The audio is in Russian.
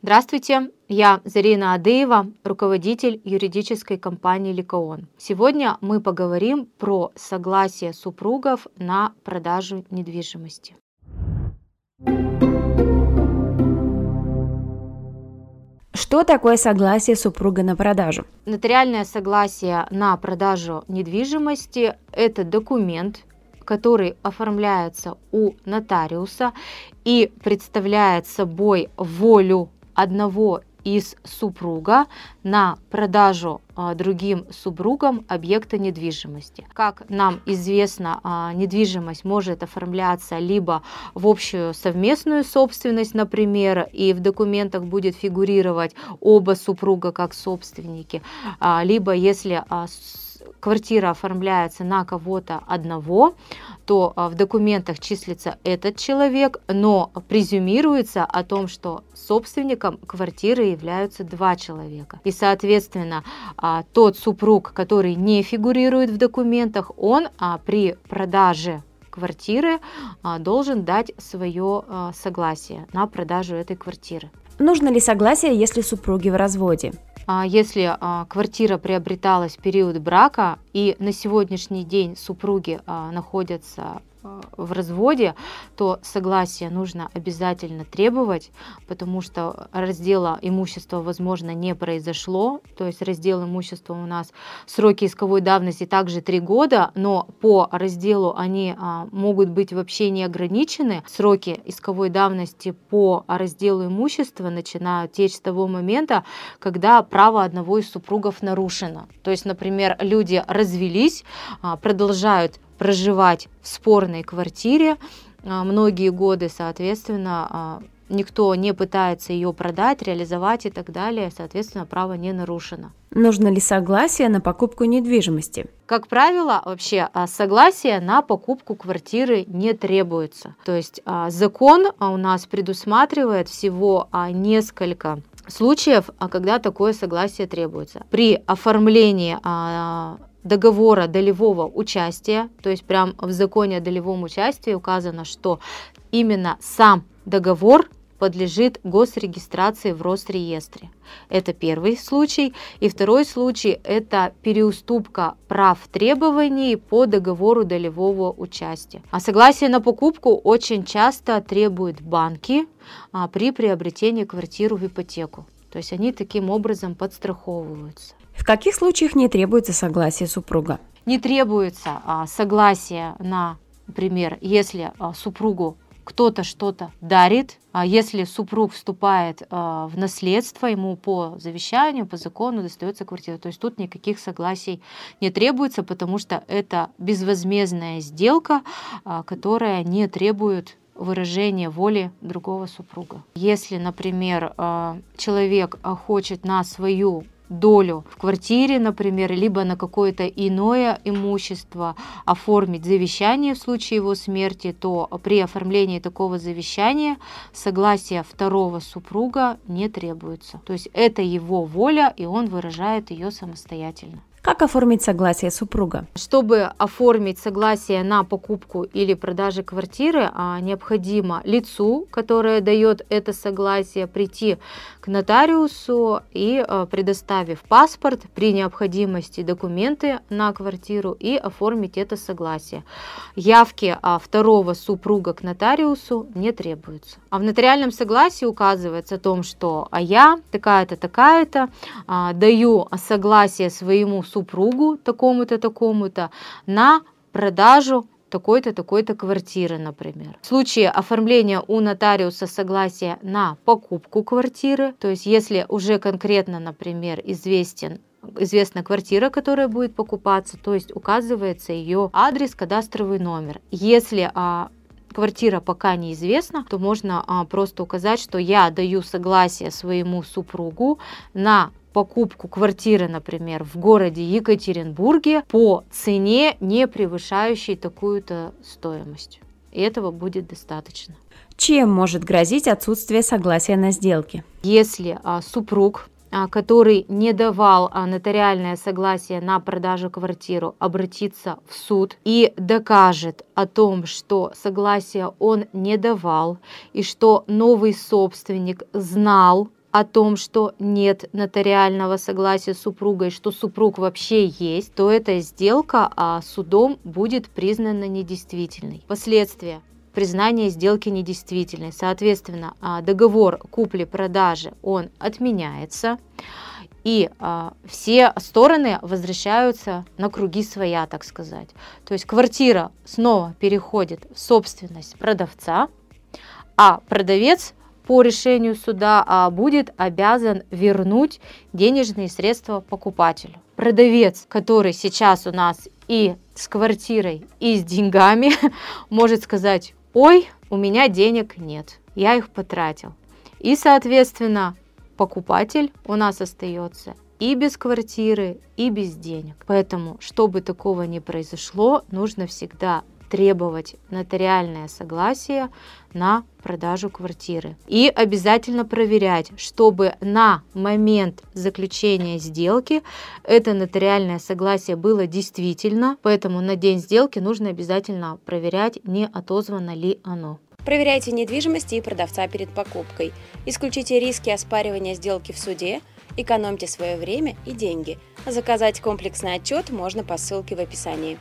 Здравствуйте, я Зарина Адеева, руководитель юридической компании Ликаон. Сегодня мы поговорим про согласие супругов на продажу недвижимости. Что такое согласие супруга на продажу? Нотариальное согласие на продажу недвижимости – это документ, который оформляется у нотариуса и представляет собой волю одного из супруга на продажу другим супругам объекта недвижимости. Как нам известно, а, недвижимость может оформляться либо в общую совместную собственность, например, и в документах будет фигурировать оба супруга как собственники, а, либо если квартира оформляется на кого-то одного, то а, в документах числится этот человек, но презюмируется о том, что собственником квартиры являются два человека. И, соответственно, а, тот супруг, который не фигурирует в документах, он а, при продаже квартиры должен дать свое согласие на продажу этой квартиры. Нужно ли согласие, если супруги в разводе? А, если а, квартира приобреталась в период брака и на сегодняшний день супруги а, находятся в разводе, то согласие нужно обязательно требовать, потому что раздела имущества, возможно, не произошло. То есть раздел имущества у нас сроки исковой давности также 3 года, но по разделу они а, могут быть вообще не ограничены. Сроки исковой давности по разделу имущества начинают течь с того момента, когда право одного из супругов нарушено. То есть, например, люди развелись, а, продолжают проживать в спорной квартире а, многие годы, соответственно, а, никто не пытается ее продать, реализовать и так далее, соответственно, право не нарушено. Нужно ли согласие на покупку недвижимости? Как правило, вообще а, согласие на покупку квартиры не требуется. То есть закон у нас предусматривает всего несколько случаев, когда такое согласие требуется. При оформлении договора долевого участия, то есть прям в законе о долевом участии указано, что именно сам договор подлежит госрегистрации в Росреестре. Это первый случай. И второй случай – это переуступка прав требований по договору долевого участия. А согласие на покупку очень часто требуют банки а, при приобретении квартиры в ипотеку. То есть они таким образом подстраховываются. В каких случаях не требуется согласие супруга? Не требуется а, согласие на, например, если а, супругу кто-то что-то дарит, а если супруг вступает а, в наследство, ему по завещанию, по закону достается квартира. То есть тут никаких согласий не требуется, потому что это безвозмездная сделка, а, которая не требует выражения воли другого супруга. Если, например, а, человек хочет на свою долю в квартире, например, либо на какое-то иное имущество, оформить завещание в случае его смерти, то при оформлении такого завещания согласие второго супруга не требуется. То есть это его воля, и он выражает ее самостоятельно. Как оформить согласие супруга? Чтобы оформить согласие на покупку или продажу квартиры, а, необходимо лицу, которое дает это согласие, прийти к нотариусу и, а, предоставив паспорт, при необходимости документы на квартиру и оформить это согласие. Явки а, второго супруга к нотариусу не требуются. А в нотариальном согласии указывается о том, что а я такая-то, такая-то даю согласие своему супругу такому-то, такому-то на продажу такой-то, такой-то квартиры, например. В случае оформления у нотариуса согласия на покупку квартиры, то есть если уже конкретно, например, известен известна квартира, которая будет покупаться, то есть указывается ее адрес, кадастровый номер. Если а, квартира пока неизвестна, то можно а, просто указать, что я даю согласие своему супругу на покупку квартиры, например, в городе Екатеринбурге по цене, не превышающей такую-то стоимость. И этого будет достаточно. Чем может грозить отсутствие согласия на сделки? Если а, супруг а, который не давал а, нотариальное согласие на продажу квартиру, обратиться в суд и докажет о том, что согласие он не давал и что новый собственник знал о том, что нет нотариального согласия супруга и что супруг вообще есть, то эта сделка а, судом будет признана недействительной. Последствия признание сделки недействительной. Соответственно, а, договор купли-продажи, он отменяется, и а, все стороны возвращаются на круги своя, так сказать. То есть квартира снова переходит в собственность продавца, а продавец по решению суда а, будет обязан вернуть денежные средства покупателю. Продавец, который сейчас у нас и с квартирой, и с деньгами, может сказать, ой, у меня денег нет, я их потратил. И, соответственно, покупатель у нас остается и без квартиры, и без денег. Поэтому, чтобы такого не произошло, нужно всегда требовать нотариальное согласие на продажу квартиры. И обязательно проверять, чтобы на момент заключения сделки это нотариальное согласие было действительно. Поэтому на день сделки нужно обязательно проверять, не отозвано ли оно. Проверяйте недвижимость и продавца перед покупкой. Исключите риски оспаривания сделки в суде, экономьте свое время и деньги. Заказать комплексный отчет можно по ссылке в описании.